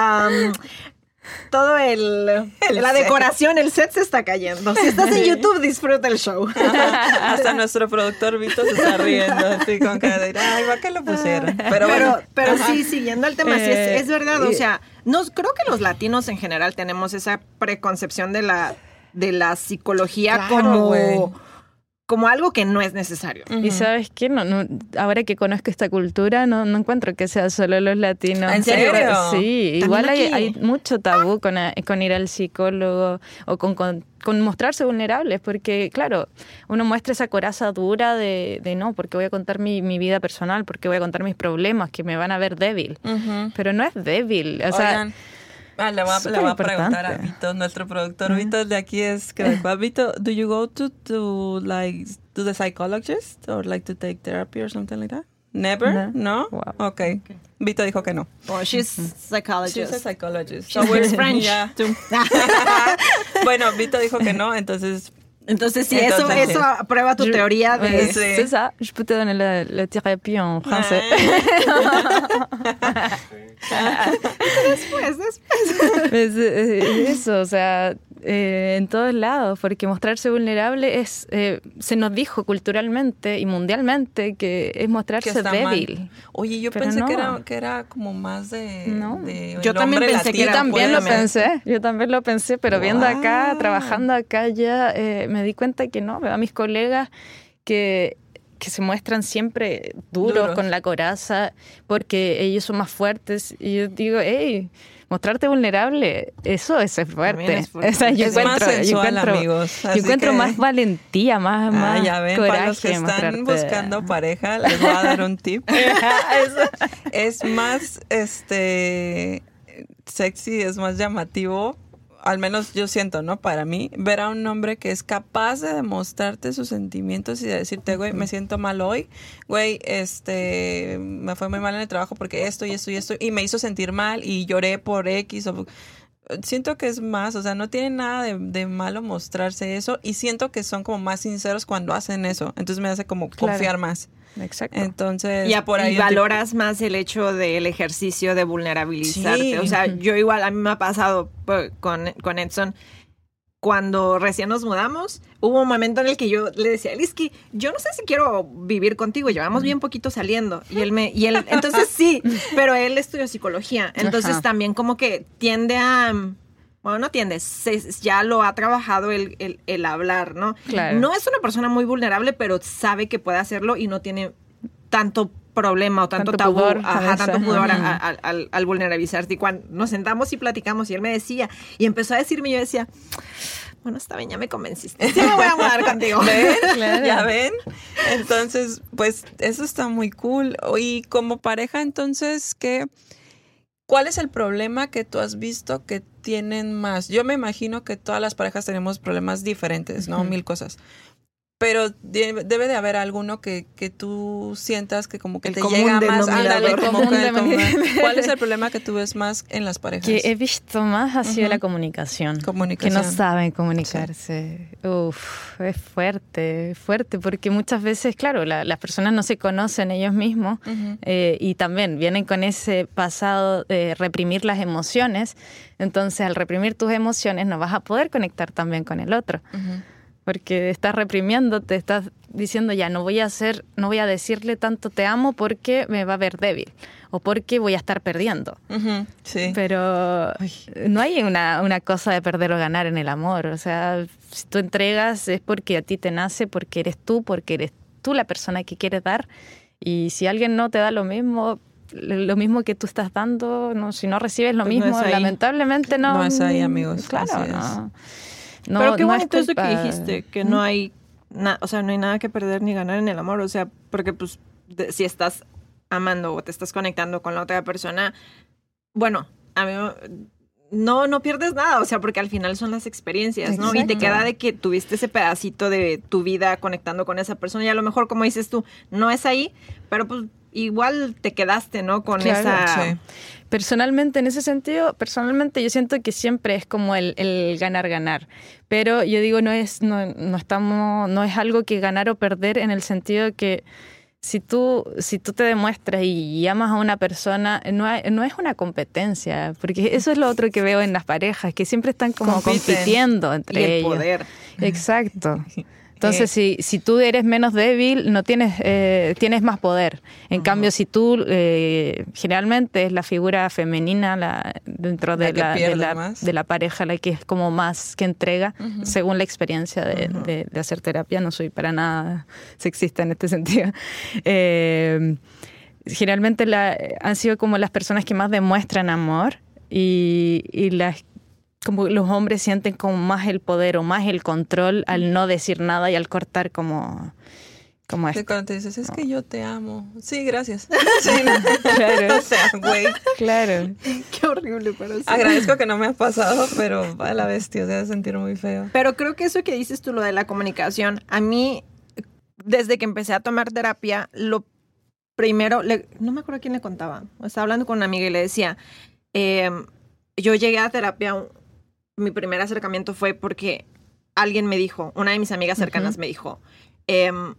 todo el, la decoración, el set se está cayendo. Si estás en YouTube, disfruta el show. Hasta nuestro productor Vito se está riendo así con cara de, ay, ¿para qué lo pusieron? Pero, pero, pero sí, siguiendo el tema, sí, es, verdad, o sea, no, creo que los latinos en general tenemos esa preconcepción de la, de la psicología como como algo que no es necesario. Y sabes qué, no, no, ahora que conozco esta cultura, no, no encuentro que sea solo los latinos. ¿En serio? Sí, igual hay, hay, mucho tabú con, eh, con, ir al psicólogo o con, con, con, mostrarse vulnerables, porque claro, uno muestra esa coraza dura de, de no, porque voy a contar mi, mi, vida personal, porque voy a contar mis problemas, que me van a ver débil. Pero no es débil, o sea... Ah, le voy a, le voy a preguntar a Vito, nuestro productor. Vito de aquí es que Vito, do you go to, to like to the psychologist or like to take therapy or something like that? Never? No? Wow. Okay. okay. Vito dijo que no. Oh, she's psychologist. She's a psychologist. So we're French. Yeah. bueno, Vito dijo que no, entonces entonces, sí, eso, eso aprueba tu teoría de... Sí. C'est ça, je peux te donner la, la thérapie en français. después, después. Es, eso, o sea, eh, en todos lados, porque mostrarse vulnerable es, eh, se nos dijo culturalmente y mundialmente que es mostrarse débil. Oye, yo pensé que, era, que era como más de... No. yo también pensé que Yo también lo pensé, yo también lo pensé, pero viendo acá, trabajando acá ya, eh, me di cuenta que no, veo a mis colegas que que se muestran siempre duros, con la coraza porque ellos son más fuertes y yo digo, hey, mostrarte vulnerable, eso, es fuerte. Es, yo encuentro, más sensual, amigos. Yo encuentro más valentía, más, ah, ya ven, coraje. Para los que están buscando pareja, les voy a dar un tip. es más este sexy, es más llamativo al menos yo siento, ¿no? Para mí, ver a un hombre que es capaz de demostrarte sus sentimientos y de decirte, güey, me siento mal hoy, güey, este, me fue muy mal en el trabajo porque esto y esto y esto, y me hizo sentir mal y lloré por X o siento que es más, o sea, no tiene nada de, malo mostrarse eso y siento que son como más sinceros cuando hacen eso. Entonces me hace como confiar más. Exacto. Entonces, y, por ahí valoras más el hecho del ejercicio de vulnerabilizarte. O sea, yo igual, a mí me ha pasado pues, con, con Edson cuando recién nos mudamos, hubo un momento en el que yo le decía, Liski, yo no sé si quiero vivir contigo, llevamos bien poquito saliendo. Y él me, y él, entonces sí, pero él estudió psicología, entonces también como que tiende a, bueno, no tiende, ya lo ha trabajado el, el, hablar, ¿no? No es una persona muy vulnerable, pero sabe que puede hacerlo y no tiene tanto problema o tanto, tabú, tanto pudor al, vulnerabilizarte. Y cuando nos sentamos y platicamos y él me decía, y empezó a decirme, yo decía, bueno, está bien, ya me convenciste. Sí me voy a mudar contigo. ¿Ya ven? Entonces, pues eso está muy cool. Y como pareja, entonces, ¿qué, ¿cuál es el problema que tú has visto que tienen más? Yo me imagino que todas las parejas tenemos problemas diferentes, ¿no? Mil cosas pero debe de haber alguno que, que tú sientas que como que te llega más ándale, como ¿Cuál es el problema que tú ves más en las parejas? Que he visto más ha sido la comunicación. Comunicación. Que no saben comunicarse. Uf, es fuerte, fuerte, porque muchas veces, claro, las personas no se conocen ellos mismos eh, y también vienen con ese pasado de reprimir las emociones. Entonces, al reprimir tus emociones no vas a poder conectar también con el otro porque estás reprimiendo, te estás diciendo ya no voy a hacer, no voy a decirle tanto te amo porque me va a ver débil o porque voy a estar perdiendo. sí. Pero no hay una, una, cosa de perder o ganar en el amor. O sea, si tú entregas es porque a ti te nace, porque eres tú, porque eres tú la persona que quieres dar. Y si alguien no te da lo mismo, lo mismo que tú estás dando, no, si no recibes lo pues mismo, lamentablemente no. No es ahí, amigos. Claro, no. Pero qué bonito eso que dijiste, que no hay, o sea, no hay nada que perder ni ganar en el amor, o sea, porque pues si estás amando o te estás conectando con la otra persona, bueno, a mí no, no pierdes nada, o sea, porque al final son las experiencias, ¿no? Y te queda de que tuviste ese pedacito de tu vida conectando con esa persona y a lo mejor, como dices tú, no es ahí, pero pues igual te quedaste, ¿no? Con esa... Personalmente, en ese sentido, personalmente yo siento que siempre es como el, el ganar, ganar. Pero yo digo, no es, no, no estamos, no es algo que ganar o perder en el sentido que si tú, si tú te demuestras y llamas a una persona, no, no, es una competencia, porque eso es lo otro que veo en las parejas, que siempre están como compitiendo entre y el poder. Exacto. Entonces, si, si tú eres menos débil, no tienes, eh, tienes más poder. En cambio, si tú eh, generalmente es la figura femenina la, dentro de, la, de, la, pareja la que es como más que entrega, según la experiencia de, hacer terapia, no soy para nada sexista en este sentido. Eh, generalmente la, han sido como las personas que más demuestran amor y, y las como los hombres sienten como más el poder o más el control al no decir nada y al cortar como como esto. cuando te dices, es que yo te amo. Sí, gracias. Sí, claro. o sea, güey. Claro. Qué horrible para Agradezco que no me ha pasado, pero a la bestia, se debe sentir muy feo. Pero creo que eso que dices tú, lo de la comunicación, a mí, desde que empecé a tomar terapia, lo primero, no me acuerdo quién le contaba. Estaba hablando con una amiga y le decía, em, yo llegué a terapia mi primer acercamiento fue porque alguien me dijo, una de mis amigas cercanas me dijo, em,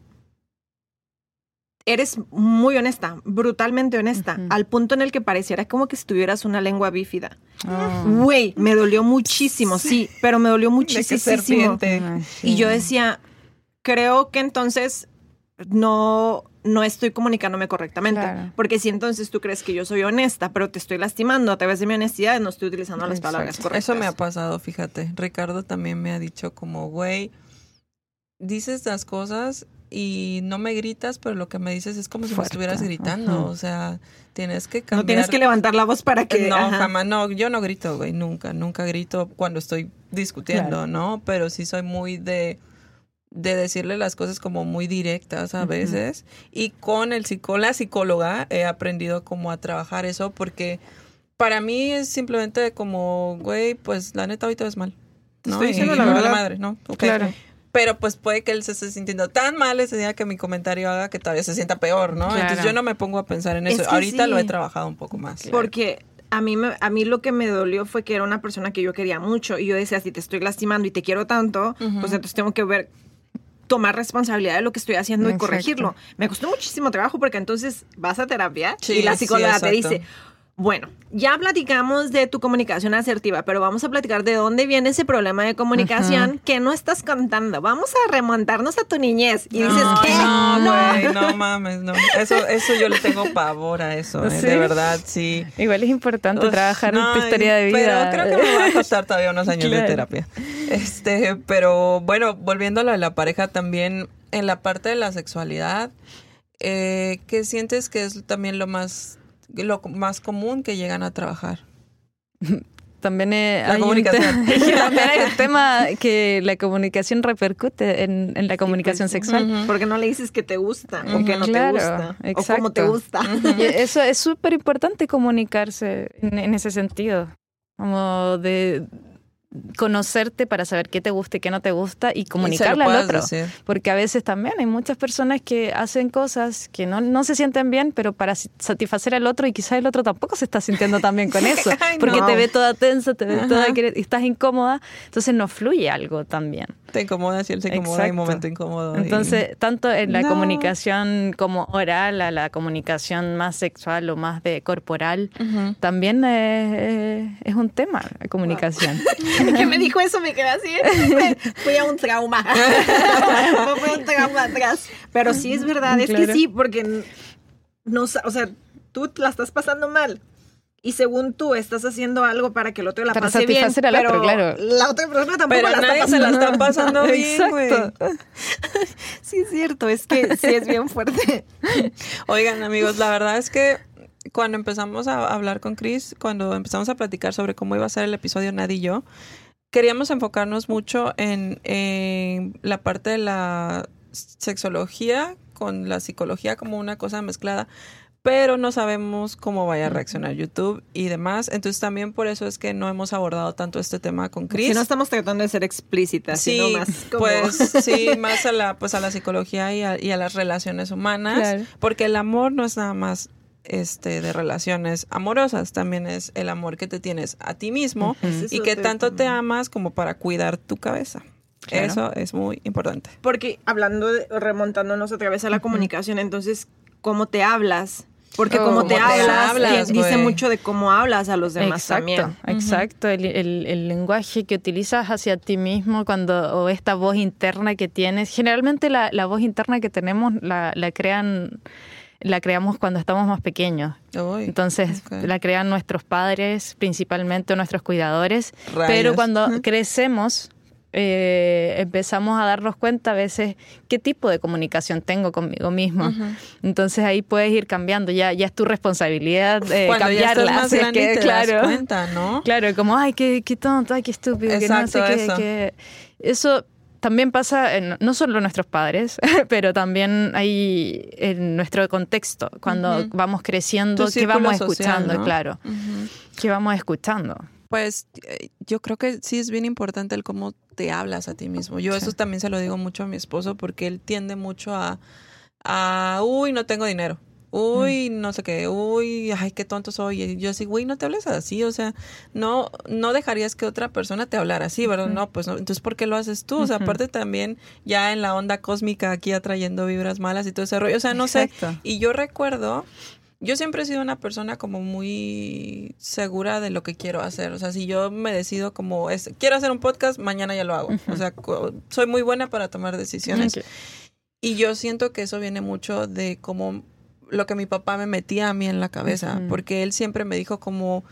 eres muy honesta, brutalmente honesta, al punto en el que pareciera como que si tuvieras una lengua bífida. Ah. Güey, me dolió muchísimo, sí. pero me dolió muchísimo. Y yo decía, creo que entonces no, no estoy comunicándome correctamente. Porque si entonces tú crees que yo soy honesta, pero te estoy lastimando a través de mi honestidad, no estoy utilizando las palabras correctas. Eso me ha pasado, fíjate. Ricardo también me ha dicho como, güey, dices las cosas y no me gritas, pero lo que me dices es como si me estuvieras gritando. O sea, tienes que cambiar. No tienes que levantar la voz para que. No, jamás, no, yo no grito, güey, nunca, nunca grito cuando estoy discutiendo, ¿no? Pero sí soy muy de de decirle las cosas como muy directas a veces. Y con el con la psicóloga he aprendido como a trabajar eso porque para mí es simplemente como, güey, pues la neta ahorita es mal. ¿no? Estoy diciendo la verdad. madre, ¿no? Claro. Pero pues puede que él se esté sintiendo tan mal ese día que mi comentario haga que todavía se sienta peor, ¿no? Entonces yo no me pongo a pensar en eso. Ahorita lo he trabajado un poco más. Porque a mí, me, a mí lo que me dolió fue que era una persona que yo quería mucho y yo decía, si te estoy lastimando y te quiero tanto, pues entonces tengo que ver tomar responsabilidad de lo que estoy haciendo y corregirlo. Me costó muchísimo trabajo porque entonces vas a terapia y la psicóloga te dice, bueno, ya platicamos de tu comunicación asertiva, pero vamos a platicar de dónde viene ese problema de comunicación que no estás contando. Vamos a remontarnos a tu niñez. Y dices, ¿qué? No, no, no mames, no. Eso, eso yo le tengo pavor a eso, ¿eh? de verdad, sí. Igual es importante trabajar en tu historia de vida. Pero creo que me va a costar todavía unos años de terapia. Este, pero bueno, volviendo a lo de la pareja también, en la parte de la sexualidad, eh, ¿qué sientes que es también lo más lo más común que llegan a trabajar. También la hay comunicación. también hay un tema que la comunicación repercute en, la comunicación sexual. Porque no le dices que te gusta o que no te gusta o cómo te gusta. eso es súper importante comunicarse en, ese sentido. Como de, conocerte para saber qué te gusta y qué no te gusta y comunicarle al otro. Porque a veces también hay muchas personas que hacen cosas que no, no se sienten bien, pero para satisfacer al otro y quizás el otro tampoco se está sintiendo tan bien con eso. porque te ve toda tensa, te ve toda y estás incómoda, entonces no fluye algo también. Te incomoda si él se incomoda en un momento incómodo. Entonces, tanto en la comunicación como oral, a la comunicación más sexual o más de corporal, también es, es, un tema la comunicación. que me dijo eso, me quedé así. Fui a un trauma. Fue un trauma atrás. Pero sí es verdad, es que sí, porque no, o sea, tú la estás pasando mal. Y según tú estás haciendo algo para que el otro la pase bien, al pero otro, claro. la otra persona tampoco la está se la está pasando bien, güey. sí es cierto, es que sí es bien fuerte. Oigan, amigos, la verdad es que cuando empezamos a hablar con Chris, cuando empezamos a platicar sobre cómo iba a ser el episodio Nadie y yo, queríamos enfocarnos mucho en, la parte de la sexología con la psicología como una cosa mezclada, pero no sabemos cómo vaya a reaccionar YouTube y demás. Entonces también por eso es que no hemos abordado tanto este tema con Chris. Si no estamos tratando de ser explícitas, sí, sino más pues sí, más a la pues a la psicología y a, las relaciones humanas, porque el amor no es nada más este de relaciones amorosas, también es el amor que te tienes a ti mismo y que tanto te amas como para cuidar tu cabeza. Eso es muy importante. Porque hablando, de, remontándonos otra vez a la comunicación, entonces, ¿cómo te hablas? Porque oh, como te hablas, dice mucho de cómo hablas a los demás exacto, también. Exacto, el, el, lenguaje que utilizas hacia ti mismo cuando o esta voz interna que tienes. Generalmente la, la voz interna que tenemos la, la, crean la creamos cuando estamos más pequeños. Entonces la crean nuestros padres, principalmente nuestros cuidadores. Pero cuando crecemos eh, empezamos a darnos cuenta a veces qué tipo de comunicación tengo conmigo mismo. Entonces ahí puedes ir cambiando, ya, ya es tu responsabilidad eh, cambiarla. que, claro, cuenta, ¿no? Claro, como, ay, qué, qué tonto, ay, qué estúpido, que no sé eso. Qué, Eso también pasa en, no solo nuestros padres, pero también hay en nuestro contexto, cuando vamos creciendo, qué vamos escuchando, claro, qué vamos escuchando. Pues eh, yo creo que sí es bien importante el cómo te hablas a ti mismo. Yo eso también se lo digo mucho a mi esposo porque él tiende mucho a, a uy, no tengo dinero. Uy, no sé qué, uy, ay, qué tonto soy. Y yo así, güey, no te hables así, o sea, no, no dejarías que otra persona te hablara así, ¿verdad? No, pues no, entonces, ¿por qué lo haces tú? O sea, aparte también ya en la onda cósmica aquí atrayendo vibras malas y todo ese rollo, o sea, no sé. Y yo recuerdo yo siempre he sido una persona como muy segura de lo que quiero hacer. O sea, si yo me decido como es, quiero hacer un podcast, mañana ya lo hago. O sea, soy muy buena para tomar decisiones. Y yo siento que eso viene mucho de como lo que mi papá me metía a mí en la cabeza, porque él siempre me dijo como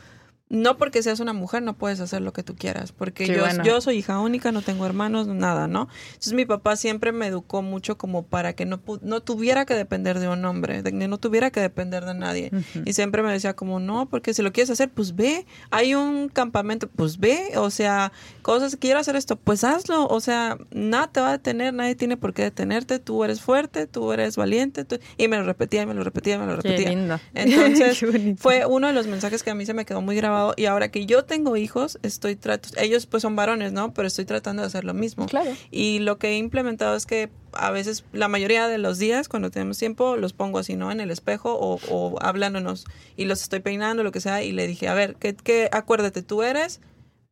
no porque seas una mujer no puedes hacer lo que tú quieras, porque yo, yo soy hija única, no tengo hermanos, nada, ¿no? Entonces mi papá siempre me educó mucho como para que no, no tuviera que depender de un hombre, de no tuviera que depender de nadie. Y siempre me decía como, no, porque si lo quieres hacer, pues ve, hay un campamento, pues ve, o sea, cosas, quiero hacer esto, pues hazlo, o sea, nada te va a detener, nadie tiene por qué detenerte, tú eres fuerte, tú eres valiente, y me lo repetía, y me lo repetía, y me lo repetía. Entonces fue uno de los mensajes que a mí se me quedó muy grabado y ahora que yo tengo hijos, estoy tratando, ellos pues son varones, ¿no? Pero estoy tratando de hacer lo mismo. Claro. Y lo que he implementado es que a veces, la mayoría de los días, cuando tenemos tiempo, los pongo así, ¿no? En el espejo o, o hablándonos y los estoy peinando, lo que sea, y le dije, a ver, ¿qué, qué acuérdate, tú eres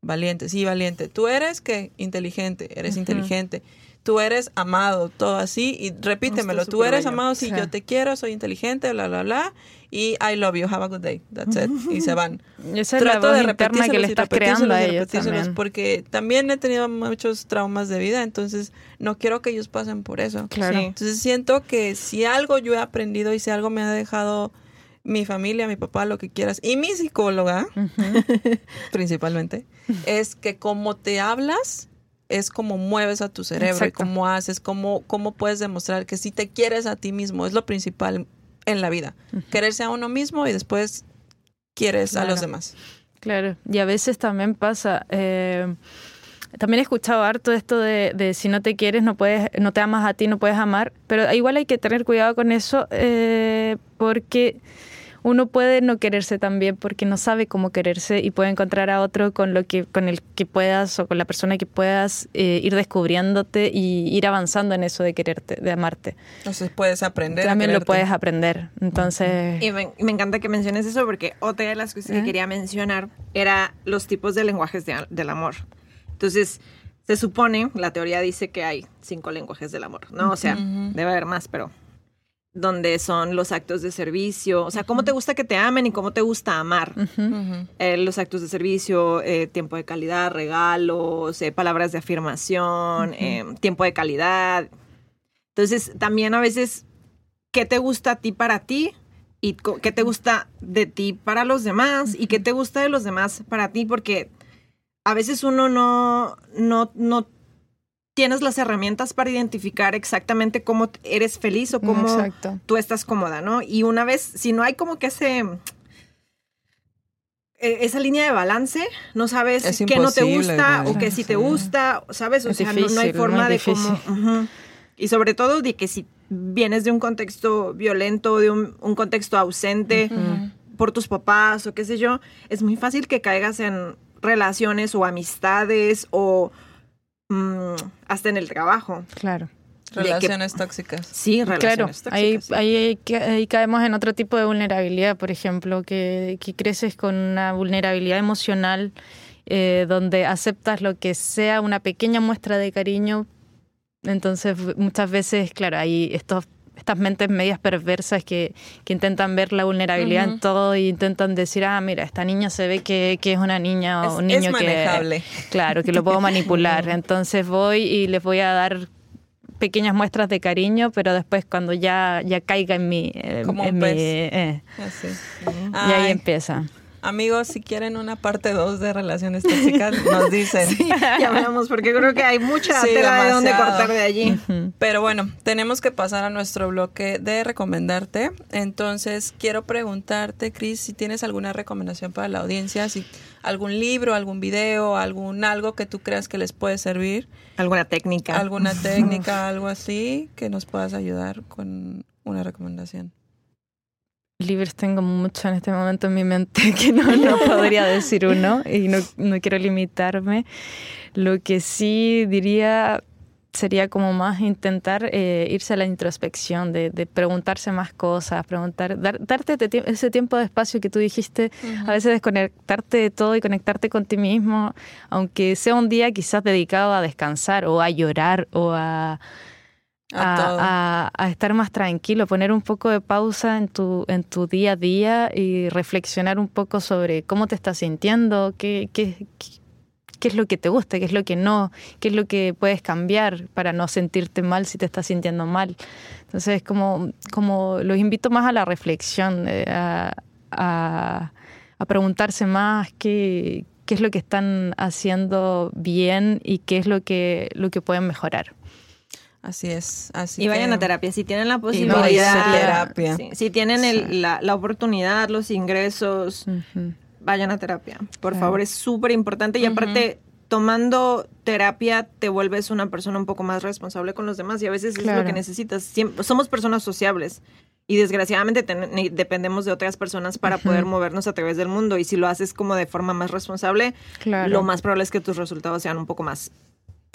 valiente, sí, valiente. Tú eres, ¿qué? Inteligente, eres inteligente tú eres amado, todo así, y repítemelo, tú eres amado, sí, yo te quiero, soy inteligente, bla, bla, bla, y I love you, have a good day, that's it, y se van. Esa Trato de interna que le estás creando a ellos también. Porque también he tenido muchos traumas de vida, entonces no quiero que ellos pasen por eso. Claro. Entonces siento que si algo yo he aprendido y si algo me ha dejado mi familia, mi papá, lo que quieras, y mi psicóloga, principalmente, es que como te hablas, es como mueves a tu cerebro y cómo haces, cómo, cómo puedes demostrar que si te quieres a ti mismo, es lo principal en la vida. Quererse a uno mismo y después quieres a los demás. Claro, y a veces también pasa, eh, también he escuchado harto esto de, de, si no te quieres, no puedes, no te amas a ti, no puedes amar, pero igual hay que tener cuidado con eso eh, porque uno puede no quererse también porque no sabe cómo quererse y puede encontrar a otro con lo que con el que puedas o con la persona que puedas eh, ir descubriéndote y ir avanzando en eso de quererte, de amarte. Entonces puedes aprender. También lo puedes aprender. Entonces. Y me, me, encanta que menciones eso porque otra de las cosas que quería mencionar era los tipos de lenguajes del amor. Entonces, se supone, la teoría dice que hay cinco lenguajes del amor, ¿no? O sea, debe haber más, pero donde son los actos de servicio, o sea, cómo te gusta que te amen y cómo te gusta amar. Eh, los actos de servicio, eh, tiempo de calidad, regalos, eh, palabras de afirmación, tiempo de calidad. Entonces, también a veces, ¿qué te gusta a ti para ti? Y qué te gusta de ti para los demás y qué te gusta de los demás para ti, porque a veces uno no, no, no tienes las herramientas para identificar exactamente cómo eres feliz o cómo tú estás cómoda, ¿no? Y una vez, si no hay como que ese e, esa línea de balance, no sabes qué no te gusta o qué sí te gusta, ¿sabes? O sea, no, hay forma de cómo... Y sobre todo de que si vienes de un contexto violento, de un, contexto ausente por tus papás o qué sé yo, es muy fácil que caigas en relaciones o amistades o mm, hasta en el trabajo. Claro. Relaciones tóxicas. Sí, relaciones claro, tóxicas. Ahí, ahí, caemos en otro tipo de vulnerabilidad, por ejemplo, que, que creces con una vulnerabilidad emocional eh, donde aceptas lo que sea una pequeña muestra de cariño. Entonces, muchas veces, claro, hay estos estas mentes medias perversas que, que intentan ver la vulnerabilidad en todo e intentan decir, ah, mira, esta niña se ve que, que es una niña o un niño que... Claro, que lo puedo manipular. Entonces voy y les voy a dar pequeñas muestras de cariño, pero después cuando ya, ya caiga en mi... Como en mi eh, y ahí empieza. Amigos, si quieren una parte 2 de relaciones tóxicas, nos dicen. Sí, ya hablamos, porque creo que hay mucha tela de dónde cortar de allí. Pero bueno, tenemos que pasar a nuestro bloque de recomendarte. Entonces, quiero preguntarte, Cris, si tienes alguna recomendación para la audiencia, si algún libro, algún video, algún algo que tú creas que les puede servir. Alguna técnica. Alguna técnica, algo así, que nos puedas ayudar con una recomendación. Libros tengo mucho en este momento en mi mente que no, no podría decir uno y no, no, quiero limitarme. Lo que sí diría sería como más intentar eh, irse a la introspección, de, de, preguntarse más cosas, preguntar, dar, darte ese tiempo de espacio que tú dijiste, a veces desconectarte de todo y conectarte con ti mismo, aunque sea un día quizás dedicado a descansar o a llorar o a a, estar más tranquilo, poner un poco de pausa en tu, en tu día a día y reflexionar un poco sobre cómo te estás sintiendo, qué, qué, qué, es lo que te gusta, qué es lo que no, qué es lo que puedes cambiar para no sentirte mal si te estás sintiendo mal. Entonces, como, como los invito más a la reflexión, eh, a, a, a preguntarse más qué, qué es lo que están haciendo bien y qué es lo que, lo que pueden mejorar. Así es. Así y vayan a terapia si tienen la posibilidad. si tienen la, la, oportunidad, los ingresos, vayan a terapia. Por favor, es súper importante. Y aparte, tomando terapia te vuelves una persona un poco más responsable con los demás y a veces es lo que necesitas. somos personas sociables y desgraciadamente dependemos de otras personas para poder movernos a través del mundo y si lo haces como de forma más responsable, lo más probable es que tus resultados sean un poco más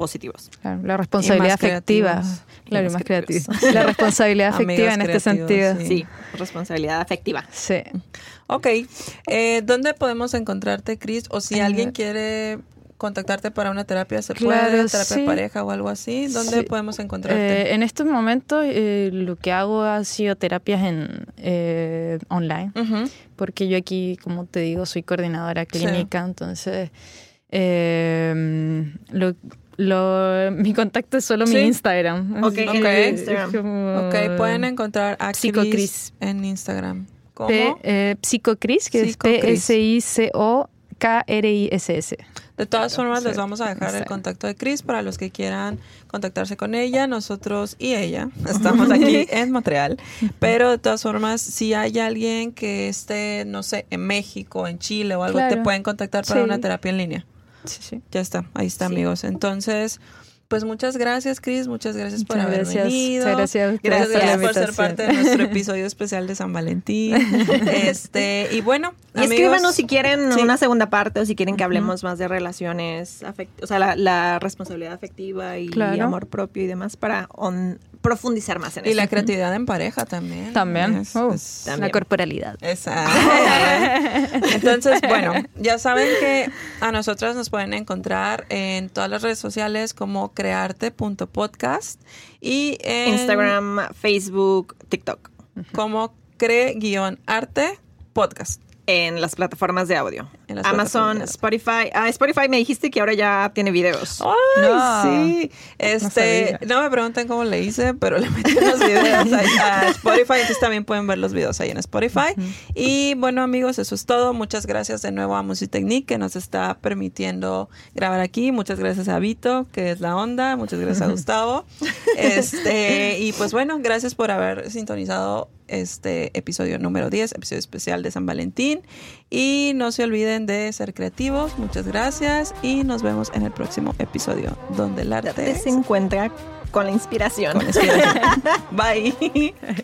positivos. la responsabilidad afectiva. Claro, más, creativos. La responsabilidad afectiva en este sentido. Sí. responsabilidad afectiva. Sí. Ok. Eh, ¿Dónde podemos encontrarte, Cris? O si alguien quiere contactarte para una terapia, ¿se puede? ¿Terapia de pareja o algo así? ¿Dónde podemos encontrarte? Eh, en estos momentos eh, lo que hago ha sido terapias en online, porque yo aquí, como te digo, soy coordinadora clínica, entonces... lo, lo, mi contacto es solo mi Instagram. Ok, Instagram. ok, pueden encontrar a Chris en Instagram. ¿Cómo? P, eh, Psicocris, que es P-S-I-C-O-K-R-I-S-S. De todas formas, les vamos a dejar el contacto de Chris para los que quieran contactarse con ella. Nosotros y ella estamos aquí en Montreal. Pero de todas formas, si hay alguien que esté, no sé, en México, en Chile o algo, te pueden contactar para una terapia en línea. Sí, sí. Ya está, ahí está, amigos. Entonces, pues muchas gracias, Cris. Muchas gracias por haber venido. gracias. Gracias, por, ser parte de nuestro episodio especial de San Valentín. este, y bueno, y escríbanos si quieren una segunda parte o si quieren que hablemos más de relaciones, o sea, la, responsabilidad afectiva y, amor propio y demás para profundizar más en eso. Y la creatividad en pareja también. También. Oh, la corporalidad. Exacto. Entonces, bueno, ya saben que a nosotras nos pueden encontrar en todas las redes sociales como crearte.podcast y en Instagram, Facebook, TikTok. Como cree-arte podcast en las plataformas de audio. Amazon, Spotify. Ah, Spotify me dijiste que ahora ya tiene videos. Ay, sí. Este, no, me pregunten cómo le hice, pero le metí los videos a Spotify. Entonces también pueden ver los videos ahí en Spotify. Y bueno, amigos, eso es todo. Muchas gracias de nuevo a Musitechnique que nos está permitiendo grabar aquí. Muchas gracias a Vito, que es la onda. Muchas gracias a Gustavo. Este, y pues bueno, gracias por haber sintonizado este episodio número 10, episodio especial de San Valentín. Y no se olviden de ser creativos. Muchas gracias y nos vemos en el próximo episodio donde el arte se encuentra Con la inspiración. Bye.